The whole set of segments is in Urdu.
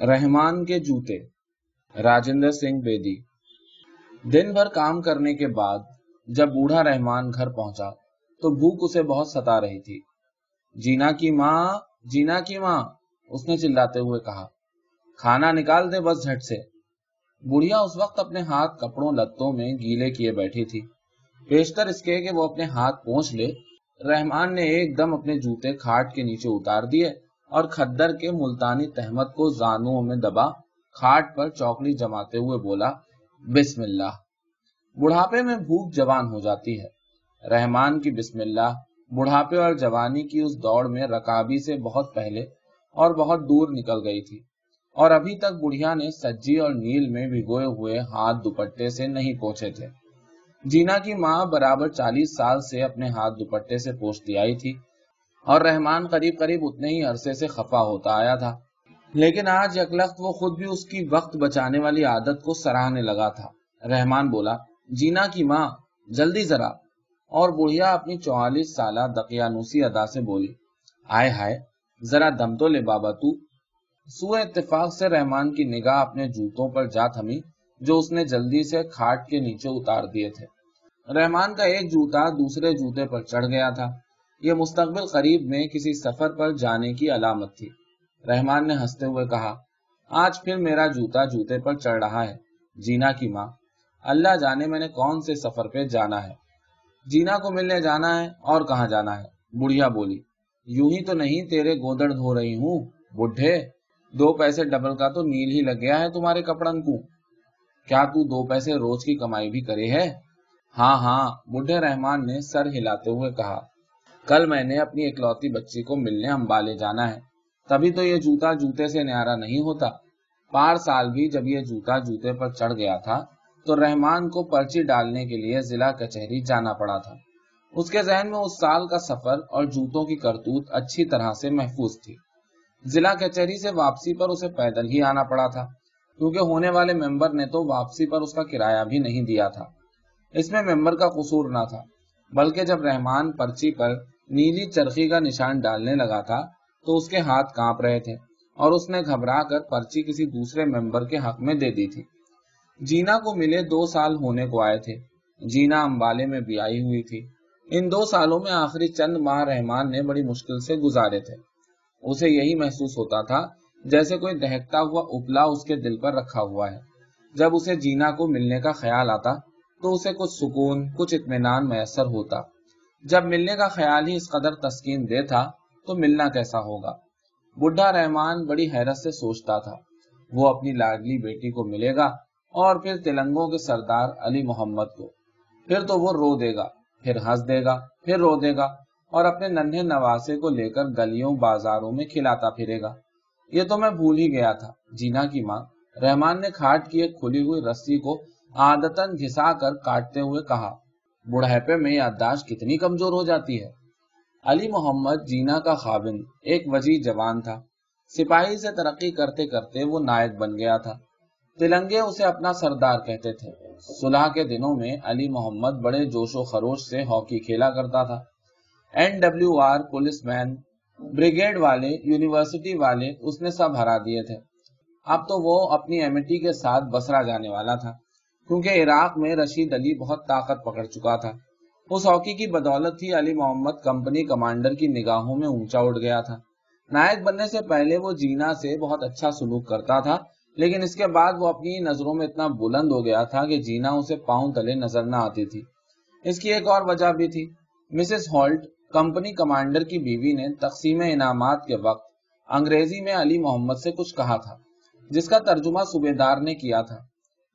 رحمان کے جوتے، راجندر سنگھ بیدی۔ دن بھر کام کرنے کے بعد جب بوڑھا رحمان گھر پہنچا تو بھوک اسے بہت ستا رہی تھی۔ جینا کی ماں، جینا کی ماں، اس نے چلاتے ہوئے کہا، کھانا نکال دے بس جھٹ سے۔ بڑھیا اس وقت اپنے ہاتھ کپڑوں لتوں میں گیلے کیے بیٹھی تھی۔ پیشتر اس کے کہ وہ اپنے ہاتھ پہنچ لے۔ رحمان نے ایک دم اپنے جوتے کھاٹ کے نیچے اتار دیے۔ اور کھدر کے ملتانی تحمد کو زانوں میں دبا، کھاٹ پر چوکلی جماتے ہوئے بولا، بسم اللہ۔ بڑھاپے میں بھوک جوان ہو جاتی ہے۔ رحمان کی بسم اللہ۔ بڑھاپے اور جوانی کی اس دوڑ میں رکابی سے بہت پہلے اور بہت دور نکل گئی تھی۔ اور ابھی تک بڑھیا نے سجی اور نیل میں بھگوئے ہوئے ہاتھ دوپٹے سے نہیں پوچھے تھے۔ جینا کی ماں برابر چالیس سال سے اپنے ہاتھ دوپٹے سے پوچھتی آئی تھی۔ اور رحمان قریب قریب اتنے ہی عرصے سے خفا ہوتا آیا تھا۔ لیکن آج یکلخت وہ خود بھی اس کی وقت بچانے والی عادت کو سراہنے لگا تھا۔ رحمان بولا، جینا کی ماں، جلدی ذرا۔ اور بڑھیا اپنی چوالیس سالہ دقیانوسی ادا سے بولی، آئے ہائے، ذرا دم تو لے بابا تو۔ سو اتفاق سے رحمان کی نگاہ اپنے جوتوں پر جا تھمی، جو اس نے جلدی سے کھاٹ کے نیچے اتار دیے تھے۔ رحمان کا ایک جوتا دوسرے جوتے پر چڑھ گیا تھا۔ یہ مستقبل قریب میں کسی سفر پر جانے کی علامت تھی۔ رحمان نے ہنستے ہوئے کہا، آج پھر میرا جوتا جوتے پر چڑھ رہا ہے، جینا کی ماں۔ اللہ جانے میں نے کون سے سفر پہ جانا ہے۔ جینا کو ملنے جانا ہے اور کہاں جانا ہے؟ بڑھیا بولی، یوں ہی تو نہیں تیرے گودڑ دھو رہی ہوں، بڈھے۔ دو پیسے ڈبل کا تو نیل ہی لگ گیا ہے تمہارے کپڑن کو۔ کیا تو دو پیسے روز کی کمائی بھی کرے ہے؟ ہاں ہاں بڈھے رحمان نے سر ہلاتے ہوئے کہا کل میں نے اپنی اکلوتی بچی کو ملنے امبالے جانا ہے۔ تبھی تو یہ جوتا جوتے سے نیارا نہیں ہوتا۔ پار سال بھی جب یہ جوتا جوتے پر چڑھ گیا تھا، تو رحمان کو پرچی ڈالنے کے لیے ضلع کچہری جانا پڑا تھا۔ اس کے ذہن میں اس سال کا سفر اور جوتوں کی کرتوت اچھی طرح سے محفوظ تھی۔ ضلع کچہری سے واپسی پر اسے پیدل ہی آنا پڑا تھا، کیونکہ ہونے والے ممبر نے تو واپسی پر اس کا کرایہ بھی نہیں دیا تھا۔ اس میں ممبر کا قصور نہ تھا، بلکہ جب رحمان پرچی پر نیلی چرخی کا نشان ڈالنے لگا تھا تو اس کے ہاتھ کانپ رہے تھے اور اس نے گھبرا کر پرچی کسی دوسرے ممبر کے حق میں دے دی تھی۔ جینا کو ملے دو سال ہونے کو آئے تھے۔ جینا امبالے میں بھی آئی ہوئی تھی۔ ان دو سالوں میں آخری چند ماہ رحمان نے بڑی مشکل سے گزارے تھے۔ اسے یہی محسوس ہوتا تھا جیسے کوئی دہتا ہوا اپلا اس کے دل پر رکھا ہوا ہے۔ جب اسے جینا کو ملنے کا خیال آتا تو اسے کچھ سکون، کچھ اطمینان میسر ہوتا۔ جب ملنے کا خیال ہی اس قدر تسکین دے تھا، تو ملنا کیسا ہوگا؟ بڈھا رحمان بڑی حیرت سے سوچتا تھا۔ وہ اپنی لاڈلی بیٹی کو ملے گا اور پھر تلنگوں کے سردار علی محمد کو۔ پھر تو وہ رو دے گا، پھر ہنس دے گا، پھر رو دے گا اور اپنے ننھے نواسے کو لے کر گلیوں بازاروں میں کھلاتا پھرے گا۔ یہ تو میں بھول ہی گیا تھا، جینا کی ماں۔ رحمان نے کھاٹ کی ایک کھلی ہوئی رسی کو عادتن گھسا کر کاٹتے ہوئے کہا بڑھاپے میں یادداشت کتنی کمزور ہو جاتی ہے۔ علی محمد جینا کا خابن ایک وجی جوان تھا۔ سپاہی سے ترقی کرتے کرتے وہ نائب بن گیا تھا۔ تلنگے اسے اپنا سردار کہتے تھے۔ صلح کے دنوں میں علی محمد بڑے جوش و خروش سے ہاکی کھیلا کرتا تھا۔ N W R police man brigade والے، یونیورسٹی والے اس نے سب ہرا دیے تھے۔ اب تو وہ اپنی ایمٹی کے ساتھ بسرا جانے والا تھا۔ کیونکہ عراق میں رشید علی بہت طاقت پکڑ چکا تھا۔ اس ہاکی کی بدولت ہی علی محمد کمپنی کمانڈر کی نگاہوں میں اونچا اٹھ گیا تھا۔ نائک بننے سے پہلے وہ جینا سے بہت اچھا سلوک کرتا تھا، لیکن اس کے بعد وہ اپنی نظروں میں اتنا بلند ہو گیا تھا کہ جینا اسے پاؤں تلے نظر نہ آتی تھی۔ اس کی ایک اور وجہ بھی تھی۔ مسز ہالٹ، کمپنی کمانڈر کی بیوی نے تقسیم انعامات کے وقت انگریزی میں علی محمد سے کچھ کہا تھا، جس کا ترجمہ صوبے دار نے کیا تھا۔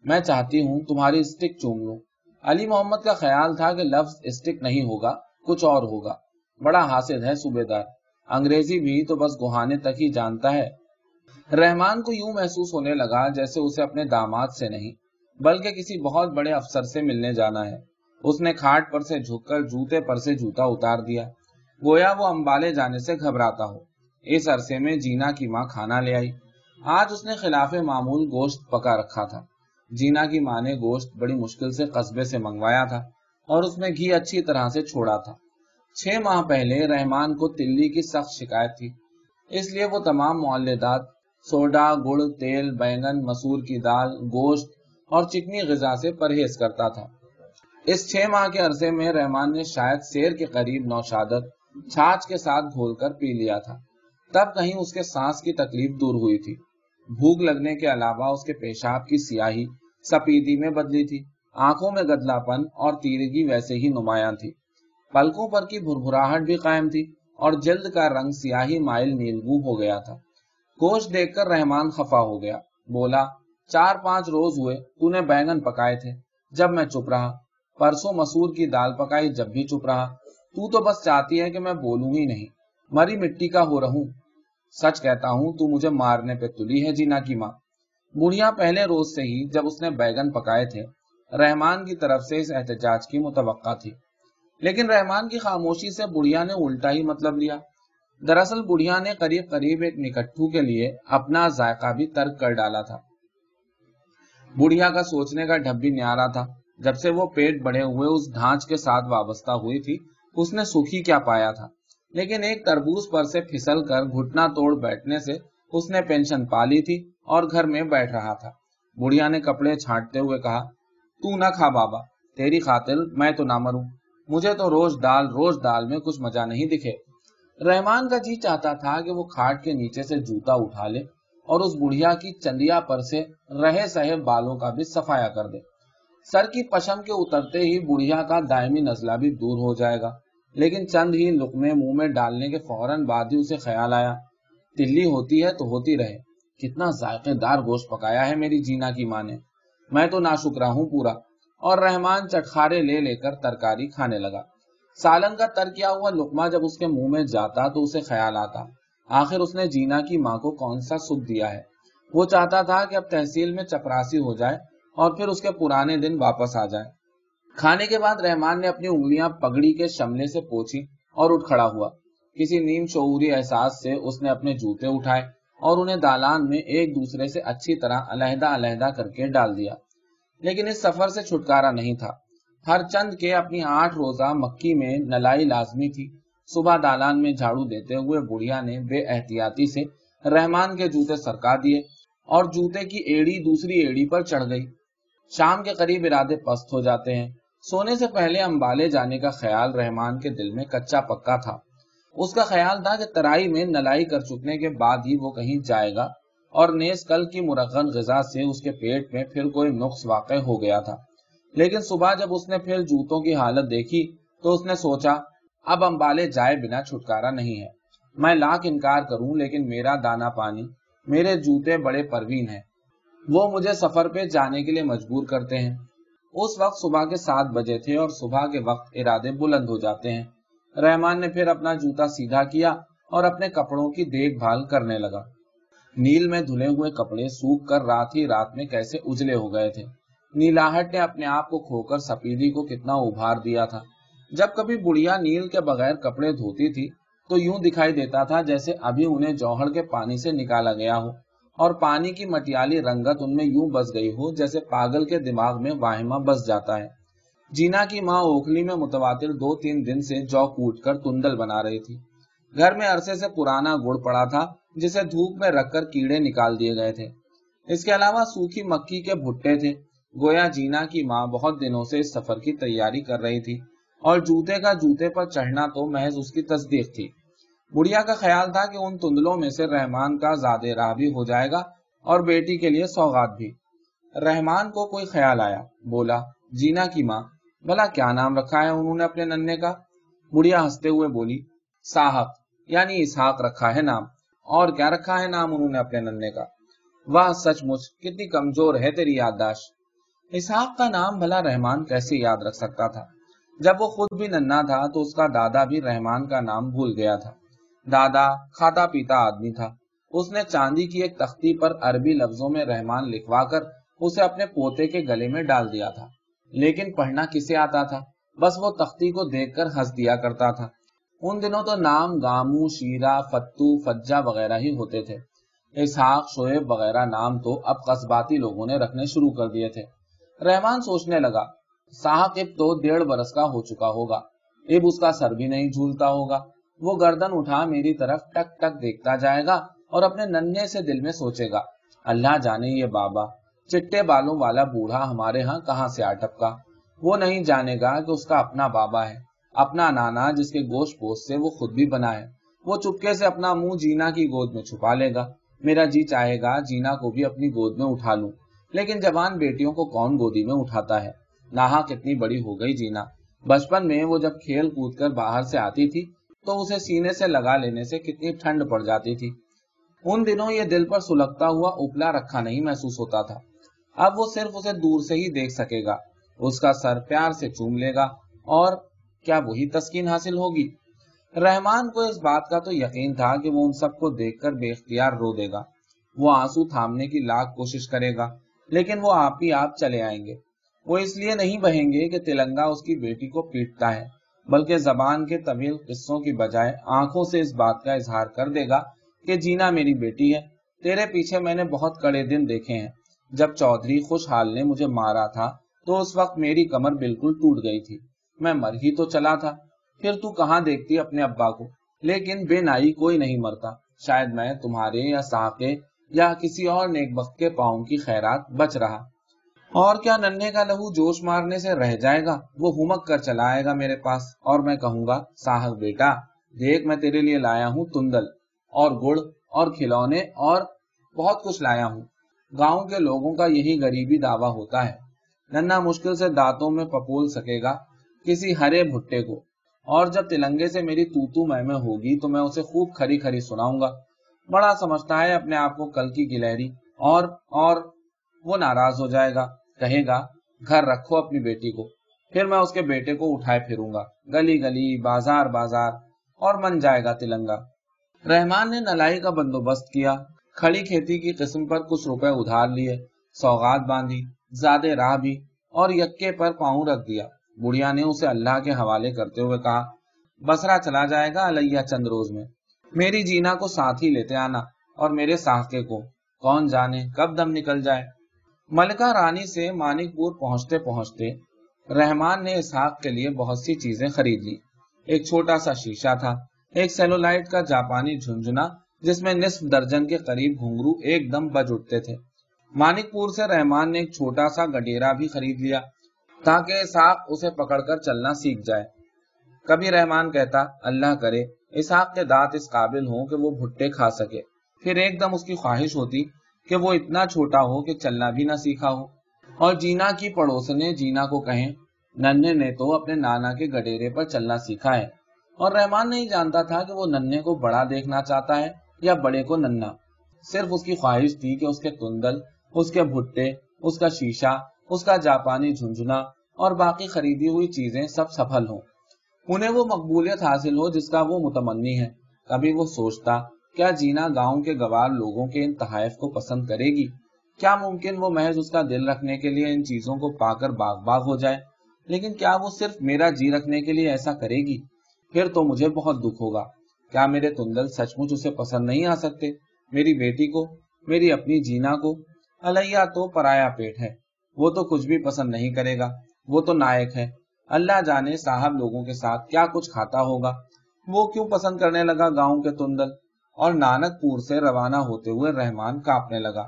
میں چاہتی ہوں تمہاری اسٹک چوم لوں۔ علی محمد کا خیال تھا کہ لفظ اسٹک نہیں ہوگا، کچھ اور ہوگا۔ بڑا حاصل ہے صوبے دار انگریزی بھی تو بس گہانے تک ہی جانتا ہے۔ رحمان کو یوں محسوس ہونے لگا جیسے اسے اپنے داماد سے نہیں، بلکہ کسی بہت بڑے افسر سے ملنے جانا ہے۔ اس نے کھاٹ پر سے جھک کر جوتے پر سے جوتا اتار دیا۔ گویا وہ امبالے جانے سے گھبراتا ہو۔ اس عرصے میں جینا کی ماں کھانا لے آئی۔ آج اس نے خلاف معمول گوشت پکا رکھا تھا۔ جینا کی ماں نے گوشت بڑی مشکل سے قصبے سے منگوایا تھا اور اس میں گھی اچھی طرح سے چھوڑا تھا۔ چھ ماہ پہلے رحمان کو تلی کی سخت شکایت تھی۔ اس لیے وہ تمام معلدات، سوڈا، گڑ، تیل، بینگن، مسور کی دال، گوشت اور چکنی غذا سے پرہیز کرتا تھا۔ اس چھ ماہ کے عرصے میں رحمان نے شاید سیر کے قریب نوشادت چھاچ کے ساتھ گھول کر پی لیا تھا۔ تب کہیں اس کے سانس کی تکلیف دور ہوئی تھی۔ بھوک لگنے کے علاوہ اس کے پیشاب کی سیاہی سپیدی میں بدلی تھی۔ آنکھوں میں گدلا پن اور تیرگی ویسے ہی نمایاں تھی۔ پلکوں پر کی بھربھراہٹ بھی قائم تھی اور جلد کا رنگ سیاہی مائل نیلگو ہو گیا تھا۔ گوشت دیکھ کر رحمان خفا ہو گیا۔ بولا، چار پانچ روز ہوئے، تو نے بینگن پکائے تھے۔ جب میں چپ رہا، پرسوں مسور کی دال پکائی جب بھی چپ رہا، تو تو بس چاہتی ہے کہ میں بولوں ہی نہیں۔ مری مٹی کا ہو رہوں۔ سچ کہتا ہوں، تو مجھے مارنے پہ تلی ہے جینا کی ماں۔ بڑھیا پہلے روز سے ہی جب اس نے بیگن پکائے تھے، رحمان کی طرف سے اس احتجاج کی متوقع تھی۔ لیکن رحمان کی خاموشی سے بڑھیا نے الٹا ہی مطلب لیا۔ دراصل بڑھیا نے قریب قریب ایک نکٹھو کے لیے اپنا ذائقہ بھی ترک کر ڈالا تھا۔ بڑھیا کا سوچنے کا ڈھب بھی نیارا تھا۔ جب سے وہ پیٹ بڑھے ہوئے اس ڈھانچ کے ساتھ وابستہ ہوئی تھی، اس نے سکھی کیا پایا تھا۔ لیکن ایک تربوز پر سے پھسل کر گھٹنا توڑ بیٹھنے سے اس نے پینشن پا لی تھی اور گھر میں بیٹھ رہا تھا۔ بڑھیا نے کپڑے چھانٹتے ہوئے کہا، تو نہ کھا بابا، تیری خاطر میں تو نہ مروں مجھے تو روز دال روز دال میں کچھ مزہ نہیں دکھے۔ رحمان کا جی چاہتا تھا کہ وہ کھاٹ کے نیچے سے جوتا اٹھا لے اور اس بڑھیا کی چندیا پر سے رہے سہے بالوں کا بھی صفایا کر دے۔ سر کی پشم کے اترتے ہی بڑھیا کا دائمی نزلہ بھی دور ہو جائے گا۔ لیکن چند ہی لقمے منہ میں ڈالنے کے فوراً بعد ہی اسے خیال آیا۔ تلی ہوتی ہے تو ہوتی رہے۔ کتنا ذائقے دار گوشت پکایا ہے میری جینا کی ماں نے۔ میں تو ناشکرا ہوں پورا۔ اور رحمان چٹخارے لے لے کر ترکاری کھانے لگا۔ سالن کا تر کیا ہوا لقمہ جب اس کے منہ میں جاتا تو اسے خیال آتا۔ آخر اس نے جینا کی ماں کو کون سا سکھ دیا ہے؟ وہ چاہتا تھا کہ اب تحصیل میں چپراسی ہو جائے اور پھر اس کے پرانے دن واپس آ جائے۔ کھانے کے بعد رحمان نے اپنی انگلیاں پگڑی کے شملے سے پوچھی اور اٹھ کھڑا ہوا۔ کسی نیم شعوری احساس سے اس نے اپنے جوتے اٹھائے اور انہیں دالان میں ایک دوسرے سے اچھی طرح علیحدہ علیحدہ کر کے ڈال دیا۔ لیکن اس سفر سے چھٹکارا نہیں تھا۔ ہر چند کے اپنی آٹھ روزہ مکی میں نلائی لازمی تھی۔ صبح دالان میں جھاڑو دیتے ہوئے بڑھیا نے بے احتیاطی سے رحمان کے جوتے سرکا دیے اور جوتے کی ایڑی دوسری ایڑی پر چڑھ گئی۔ شام کے قریب ارادے پست ہو جاتے ہیں۔ سونے سے پہلے امبالے جانے کا خیال رحمان کے دل میں کچا پکا تھا۔ اس کا خیال تھا کہ ترائی میں نلائی کر چکنے کے بعد ہی وہ کہیں جائے گا اور نیز کل کی مرغن غذا سے اس کے پیٹ میں پھر کوئی نقص واقع ہو گیا تھا۔ لیکن صبح جب اس نے پھر جوتوں کی حالت دیکھی تو اس نے سوچا، اب امبالے جائے بنا چھٹکارا نہیں ہے۔ میں لاکھ انکار کروں، لیکن میرا دانا پانی، میرے جوتے بڑے پروین ہیں۔ وہ مجھے سفر پہ جانے کے لیے مجبور کرتے ہیں۔ اس وقت صبح کے سات بجے تھے اور صبح کے وقت ارادے بلند ہو جاتے ہیں۔ رحمان نے پھر اپنا جوتا سیدھا کیا اور اپنے کپڑوں کی دیکھ بھال کرنے لگا۔ نیل میں دھلے ہوئے کپڑے سوکھ کر رات ہی رات میں کیسے اجلے ہو گئے تھے۔ نیلاہٹ نے اپنے آپ کو کھو کر سپیدی کو کتنا ابھار دیا تھا۔ جب کبھی بڑھیا نیل کے بغیر کپڑے دھوتی تھی تو یوں دکھائی دیتا تھا جیسے ابھی انہیں جوہر کے پانی سے نکالا گیا ہو۔ اور پانی کی مٹیالی رنگت ان میں یوں بس گئی ہو جیسے پاگل کے دماغ میں واہمہ بس جاتا ہے۔ جینا کی ماں اوکھلی میں متواتر دو تین دن سے جو کوٹ کر تندل بنا رہی تھی۔ گھر میں عرصے سے پرانا گڑ پڑا تھا جسے دھوپ میں رکھ کر کیڑے نکال دیے گئے تھے۔ اس کے علاوہ سوکھی مکی کے بھٹے تھے۔ گویا جینا کی ماں بہت دنوں سے اس سفر کی تیاری کر رہی تھی اور جوتے کا جوتے پر چڑھنا تو محض اس کی تصدیق تھی۔ بڑھیا کا خیال تھا کہ ان تندلوں میں سے رحمان کا زیادہ راہ بھی ہو جائے گا اور بیٹی کے لیے سوغات بھی۔ رحمان کو کوئی خیال آیا؟ بولا، جینا کی ماں بلا کیا نام رکھا ہے انہوں نے اپنے ننے کا؟ بڑھیا ہنستے ہوئے بولی، صاحب یعنی اسحاق رکھا ہے نام، اور کیا رکھا ہے نام انہوں نے اپنے ننے کا؟ واہ، سچ مچ، کتنی کمزور ہے تیری یادداشت۔ اسحاق کا نام بھلا رحمان کیسے یاد رکھ سکتا تھا؟ جب وہ خود بھی ننا تھا تو اس کا دادا بھی رحمان کا نام بھول گیا تھا۔ دادا کھاتا پیتا آدمی تھا۔ اس نے چاندی کی ایک تختی پر عربی لفظوں میں رحمان لکھوا کر اسے اپنے پوتے کے گلے میں ڈال دیا تھا۔ لیکن پڑھنا کسے آتا تھا؟ بس وہ تختی کو دیکھ کر ہنس دیا کرتا تھا۔ ان دنوں تو نام گامو، شیرا، فتو فجا وغیرہ ہی ہوتے تھے۔ اسحاق، شعیب وغیرہ نام تو اب قصباتی لوگوں نے رکھنے شروع کر دیے تھے۔ رحمان سوچنے لگا صاحب اب تو ڈیڑھ برس کا ہو چکا ہوگا۔ اب اس کا سر بھی نہیں جھولتا ہوگا۔ وہ گردن اٹھا میری طرف ٹک ٹک دیکھتا جائے گا اور اپنے ننھے سے دل میں سوچے گا، اللہ جانے یہ بابا، چٹے بالوں والا بوڑھا ہمارے ہاں کہاں سے آٹپکا وہ نہیں جانے گا کہ اس کا اپنا بابا ہے، اپنا نانا جس کے گوشت پوش سے وہ خود بھی بنا ہے۔ وہ چپکے سے اپنا منہ جینا کی گود میں چھپا لے گا۔ میرا جی چاہے گا جینا کو بھی اپنی گود میں اٹھا لوں۔ لیکن جوان بیٹیوں کو کون گودی میں اٹھاتا ہے؟ نہا کتنی بڑی ہو گئی جینا۔ بچپن میں وہ جب کھیل کود کر باہر سے آتی تھی تو اسے سینے سے لگا لینے سے کتنی ٹھنڈ پڑ جاتی تھی۔ ان دنوں یہ دل پر سلگتا ہوا اپلا رکھا نہیں محسوس ہوتا تھا۔ اب وہ صرف اسے دور سے ہی دیکھ سکے گا۔ اس کا سر پیار سے چوم لے گا اور کیا وہی تسکین حاصل ہوگی؟ رحمان کو اس بات کا تو یقین تھا کہ وہ ان سب کو دیکھ کر بے اختیار رو دے گا۔ وہ آنسو تھامنے کی لاکھ کوشش کرے گا، لیکن وہ آپ ہی آپ چلے آئیں گے۔ وہ اس لیے نہیں بہیں گے کہ تلنگا اس کی بیٹی کو پیٹتا ہے۔ بلکہ زبان کے طویل قصوں کی بجائے آنکھوں سے اس بات کا اظہار کر دے گا کہ جینا میری بیٹی ہے، تیرے پیچھے میں نے بہت کڑے دن دیکھے ہیں۔ جب چودھری خوشحال نے مجھے مارا تھا تو اس وقت میری کمر بالکل ٹوٹ گئی تھی۔ میں مر ہی تو چلا تھا۔ پھر تو کہاں دیکھتی اپنے ابا کو؟ لیکن بے نائی کوئی نہیں مرتا۔ شاید میں تمہارے یا ساقے یا کسی اور نیک بخت کے پاؤں کی خیرات بچ رہا۔ اور کیا ننھے کا لہو جوش مارنے سے رہ جائے گا؟ وہ ہمک کر چلا آئے گا میرے پاس۔ اور میں کہوں گا ساہک بیٹا، دیکھ میں تیرے لیے لایا ہوں تندل اور گڑ اور کھلونے اور بہت کچھ لایا ہوں۔ گاؤں کے لوگوں کا یہی غریبی دعویٰ ہوتا ہے۔ ننا مشکل سے دانتوں میں پپول سکے گا کسی ہرے بھٹے کو۔ اور جب تلنگے سے میری توتو میں ہوگی تو میں اسے خوب کھری کھری سناؤں گا۔ بڑا سمجھتا ہے اپنے آپ کو کل کی گلہری اور اور وہ ناراض ہو جائے گا۔ کہے گا، گھر رکھو اپنی بیٹی کو۔ پھر میں اس کے بیٹے کو اٹھائے پھروں گا۔ گلی گلی، بازار بازار، اور من جائے گا تلنگا۔ رحمان نے نلائی کا بندوبست کیا۔ کھڑی کھیتی کی قسم پر کچھ روپے ادھار لیے، سوغات باندھی، زیادہ راہ بھی، اور یکے پر پاؤں رکھ دیا۔ بڑھیا نے اسے اللہ کے حوالے کرتے ہوئے کہا، بسرا چلا جائے گا علیہ چند روز میں۔ میری جینا کو ساتھ ہی لیتے آنا، اور میرے ساحقے کو۔ کون جانے، کب دم نکل جائے؟ ملکہ رانی سے مانک پور پہنچتے پہنچتے رحمان نے اسحاق کے لیے بہت سی چیزیں خرید لی ایک چھوٹا سا شیشہ تھا، ایک سیلولائٹ کا جاپانی جھنجنا جس میں نصف درجن کے قریب گھنگرو ایک دم بج اٹھتے تھے۔ مانک پور سے رحمان نے ایک چھوٹا سا گڈیرا بھی خرید لیا تاکہ اسحاق اسے پکڑ کر چلنا سیکھ جائے۔ کبھی رحمان کہتا، اللہ کرے، اسحاق کے دانت اس قابل ہوں کہ وہ بھٹے کھا سکے۔ پھر ایک دم اس کی خواہش ہوتی کہ وہ اتنا چھوٹا ہو کہ چلنا بھی نہ سیکھا ہو۔ اور جینا کی پڑوسنے جینا کو کہیں ننے نے تو اپنے نانا کے گڈیرے پر چلنا سیکھا ہے۔ اور رحمان نہیں جانتا تھا کہ وہ ننے کو بڑا دیکھنا چاہتا ہے یا بڑے کو ننا صرف اس کی خواہش تھی کہ اس کے تندل، اس کے بھٹے، اس کا شیشہ، اس کا جاپانی جھنجھنا اور باقی خریدی ہوئی چیزیں سب سفل ہوں۔ انہیں وہ مقبولیت حاصل ہو جس کا وہ متمنی ہے۔ کبھی وہ سوچتا کیا جینا گاؤں کے گوار لوگوں کے ان تحائف کو پسند کرے گی؟ کیا ممکن وہ محض اس کا دل رکھنے کے لیے ان چیزوں کو پا کر باغ باغ ہو جائے؟ لیکن کیا وہ صرف میرا جی رکھنے کے لیے ایسا کرے گی؟ پھر تو مجھے بہت دکھ ہوگا۔ کیا میرے تندل سچ مچ اسے پسند نہیں آ سکتے؟ میری بیٹی کو، میری اپنی جینا کو۔ الیا تو پرایا پیٹ ہے۔ وہ تو کچھ بھی پسند نہیں کرے گا۔ وہ تو نائک ہے۔ اللہ جانے صاحب لوگوں کے ساتھ کیا کچھ کھاتا ہوگا۔ وہ کیوں پسند کرنے لگا گاؤں کے تندل؟ اور نانک پور سے روانہ ہوتے ہوئے رحمان کاپنے لگا۔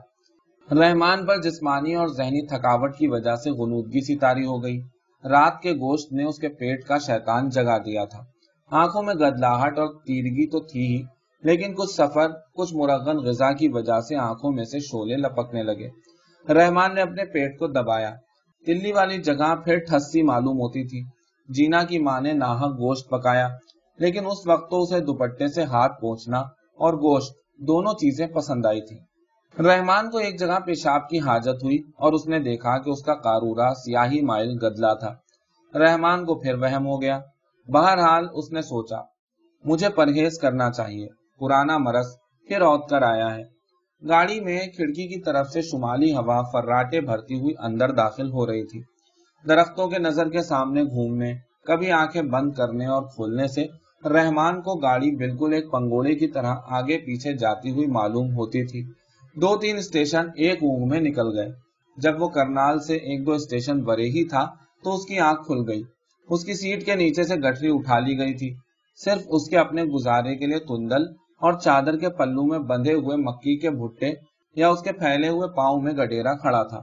رحمان پر جسمانی اور ذہنی تھکاوٹ کی وجہ سے غنودگی سی تاری ہو گئی۔ رات کے گوشت نے اس کے پیٹ کا شیطان جگا دیا تھا۔ آنکھوں میں گدلاہٹ اور تیرگی تو تھی ہی، لیکن کچھ سفر، کچھ مرغن غذا کی وجہ سے آنکھوں میں سے شولے لپکنے لگے۔ رحمان نے اپنے پیٹ کو دبایا۔ تلی والی جگہ پھر ٹھسی معلوم ہوتی تھی۔ جینا کی ماں نے ناہک گوشت پکایا، لیکن اس وقت تو اسے دوپٹے سے ہاتھ پہنچنا اور گوشت، دونوں چیزیں پسند آئی تھی رحمان کو ایک جگہ پیشاب کی حاجت ہوئی اور اس نے دیکھا کہ اس کا کارورا سیاہی مائل گدلا تھا۔ رحمان کو پھر وہم ہو گیا۔ بہرحال اس نے سوچا، مجھے پرہیز کرنا چاہیے۔ پرانا مرض پھر اوت کر آیا ہے۔ گاڑی میں کھڑکی کی طرف سے شمالی ہوا فراٹے بھرتی ہوئی اندر داخل ہو رہی تھی۔ درختوں کے نظر کے سامنے گھومنے، کبھی آنکھیں بند کرنے اور کھولنے سے رحمان کو گاڑی بالکل ایک پنگوڑے کی طرح آگے پیچھے جاتی ہوئی معلوم ہوتی تھی۔ دو تین اسٹیشن ایک اونگ میں نکل گئے۔ جب وہ کرنال سے ایک دو اسٹیشن برے ہی تھا تو اس کی آنکھ کھل گئی۔ اس کی سیٹ کے نیچے سے گٹری اٹھا لی گئی تھی۔ صرف اس کے اپنے گزارے کے لیے تندل اور چادر کے پلو میں بندھے ہوئے مکی کے بھٹے یا اس کے پھیلے ہوئے پاؤں میں گڈیرا کھڑا تھا۔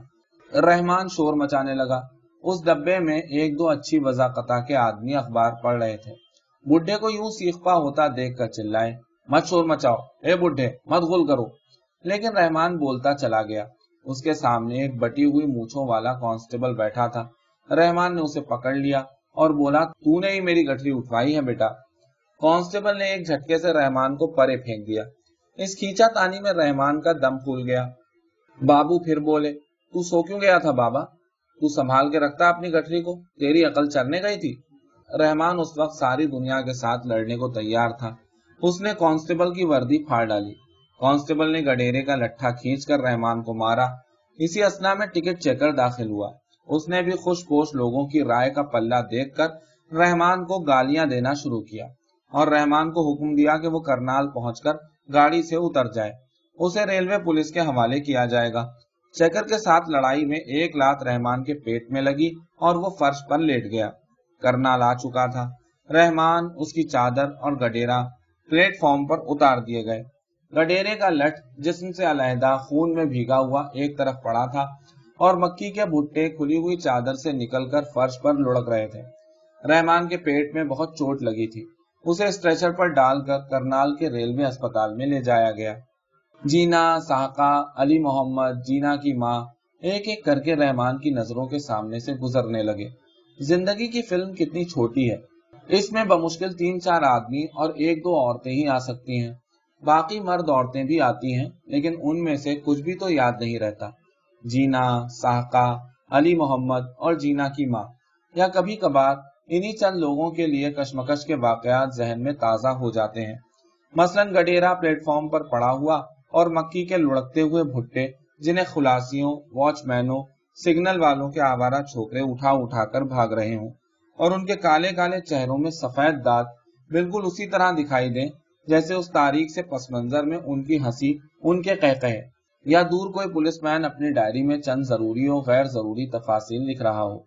رحمان شور مچانے لگا۔ اس ڈبے میں ایک دو اچھی وضاقتہ کے آدمی اخبار پڑھ رہے تھے۔ بڈھے کو یوں سیخپا ہوتا دیکھ کر چلائے، مت شور مچاؤ، اے بڈھے، مت گل کرو۔ لیکن رحمان بولتا چلا گیا۔ اس کے سامنے ایک بٹی ہوئی مونچھوں والا کانسٹیبل بیٹھا تھا۔ رحمان نے اسے پکڑ لیا اور بولا، تو نے ہی میری گٹری اٹھوائی ہے بیٹا۔ کانسٹیبل نے ایک جھٹکے سے رحمان کو پرے پھینک دیا۔ اس کھینچا تانی میں رحمان کا دم پھول گیا۔ بابو پھر بولے، تو سو کیوں گیا تھا بابا؟ تو سنبھال کے رکھتا اپنی گٹری کو؟ تیری عقل چرنے گئی تھی؟ رحمان اس وقت ساری دنیا کے ساتھ لڑنے کو تیار تھا۔ اس نے کانسٹیبل کی وردی پھاڑ ڈالی۔ کانسٹیبل نے گڈیرے کا لٹھا کھینچ کر رحمان کو مارا۔ اسی اسنا میں ٹکٹ چیکر داخل ہوا۔ اس نے بھی خوش پوش لوگوں کی رائے کا پلہ دیکھ کر رحمان کو گالیاں دینا شروع کیا اور رحمان کو حکم دیا کہ وہ کرنال پہنچ کر گاڑی سے اتر جائے۔ اسے ریلوے پولیس کے حوالے کیا جائے گا۔ چیکر کے ساتھ لڑائی میں ایک لات رحمان کے پیٹ میں لگی اور وہ فرش پر لیٹ گیا۔ کرنال آ چکا تھا۔ رحمان اس کی چادر اور گڈیرا پلیٹ فارم پر اتار دیے گئے۔ گڈیرے کا لٹ جسم سے علیحدہ خون میں بھیگا ہوا ایک طرف پڑا تھا اور مکی کے بھٹے کھلی ہوئی چادر سے نکل کر فرش پر لڑک رہے تھے۔ رحمان کے پیٹ میں بہت چوٹ لگی تھی۔ اسے اسٹریچر پر ڈال کر کرنال کے ریلوے اسپتال میں لے جایا گیا۔ جینا ساکا علی محمد، جینا کی ماں ایک ایک کر کے رحمان کی نظروں کے سامنے سے گزرنے لگے۔ زندگی کی فلم کتنی چھوٹی ہے۔ اس میں بمشکل تین چار آدمی اور ایک دو عورتیں ہی آ سکتی ہیں۔ باقی مرد عورتیں بھی آتی ہیں، لیکن ان میں سے کچھ بھی تو یاد نہیں رہتا۔ جینا ساہکا علی محمد اور جینا کی ماں۔ یا کبھی کبھار انہی چند لوگوں کے لیے کشمکش کے واقعات ذہن میں تازہ ہو جاتے ہیں۔ مثلا گڈیرا پلیٹ فارم پر پڑا ہوا اور مکی کے لڑکتے ہوئے بھٹے جنہیں خلاصیوں واچ مینوں سگنل والوں کے آوارہ چھوکرے اٹھا اٹھا کر بھاگ رہے ہوں اور ان کے کالے کالے چہروں میں سفید دانت بالکل اسی طرح دکھائی دیں جیسے اس تاریخ سے پس منظر میں ان کی ہنسی ان کے قہقہ یا دور کوئی پولیس مین اپنی ڈائری میں چند ضروری و غیر ضروری تفاصیل لکھ رہا ہو۔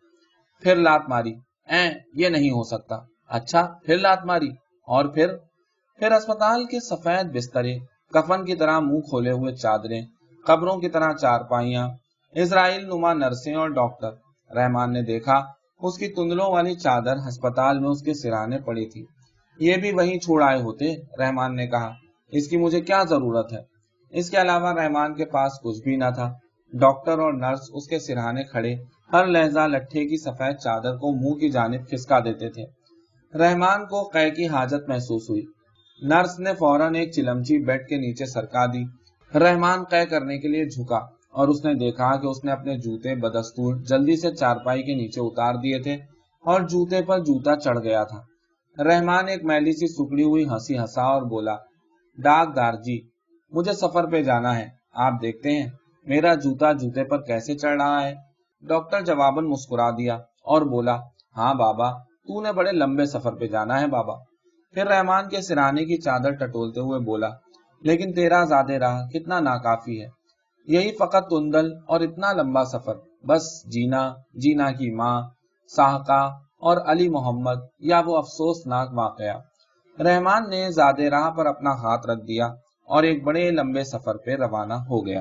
پھر لات ماری۔ این یہ نہیں ہو سکتا۔ اچھا پھر لات ماری۔ اور پھر؟ پھر اسپتال کے سفید بسترے، کفن کی طرح منہ کھولے ہوئے چادریں، قبروں کی طرح چار پائیاں اسرائیل نما نرسیں اور ڈاکٹر رحمان نے دیکھا، اس کی تندلوں والی چادر ہسپتال میں اس کے سرانے پڑی تھی۔ یہ بھی وہی چھوڑ آئے ہوتے، رحمان نے کہا۔ اس کی مجھے کیا ضرورت ہے؟ اس کے علاوہ رحمان کے پاس کچھ بھی نہ تھا۔ ڈاکٹر اور نرس اس کے سرہانے کھڑے، ہر لہجہ لٹھے کی سفید چادر کو منہ کی جانب کھسکا دیتے تھے۔ رحمان کو قے کی حاجت محسوس ہوئی۔ نرس نے فوراً ایک چلمچی بیڈ کے نیچے سرکا دی۔ رحمان قے کرنے کے لیے جھکا۔ اور اس نے دیکھا کہ اس نے اپنے جوتے بدستور جلدی سے چارپائی کے نیچے اتار دیے تھے اور جوتے پر جوتا چڑھ گیا تھا۔ رحمان ایک میلی سی سکڑی ہوئی ہنسی ہنسا اور بولا، ڈاک دار جی مجھے سفر پہ جانا ہے۔ آپ دیکھتے ہیں، میرا جوتا جوتے پر کیسے چڑھ رہا ہے؟ ڈاکٹر جواباً مسکرا دیا اور بولا ہاں بابا، تو نے بڑے لمبے سفر پہ جانا ہے بابا۔ پھر رحمان کے سرانے کی چادر ٹٹولتے ہوئے بولا، لیکن تیرا زیادہ راہ کتنا ناکافی ہے۔ یہی فقط تندل اور اتنا لمبا سفر، بس جینا جینا کی ماں ساہکا اور علی محمد، یا وہ افسوسناک واقعہ۔ رحمان نے زیادہ راہ پر اپنا ہاتھ رکھ دیا اور ایک بڑے لمبے سفر پہ روانہ ہو گیا۔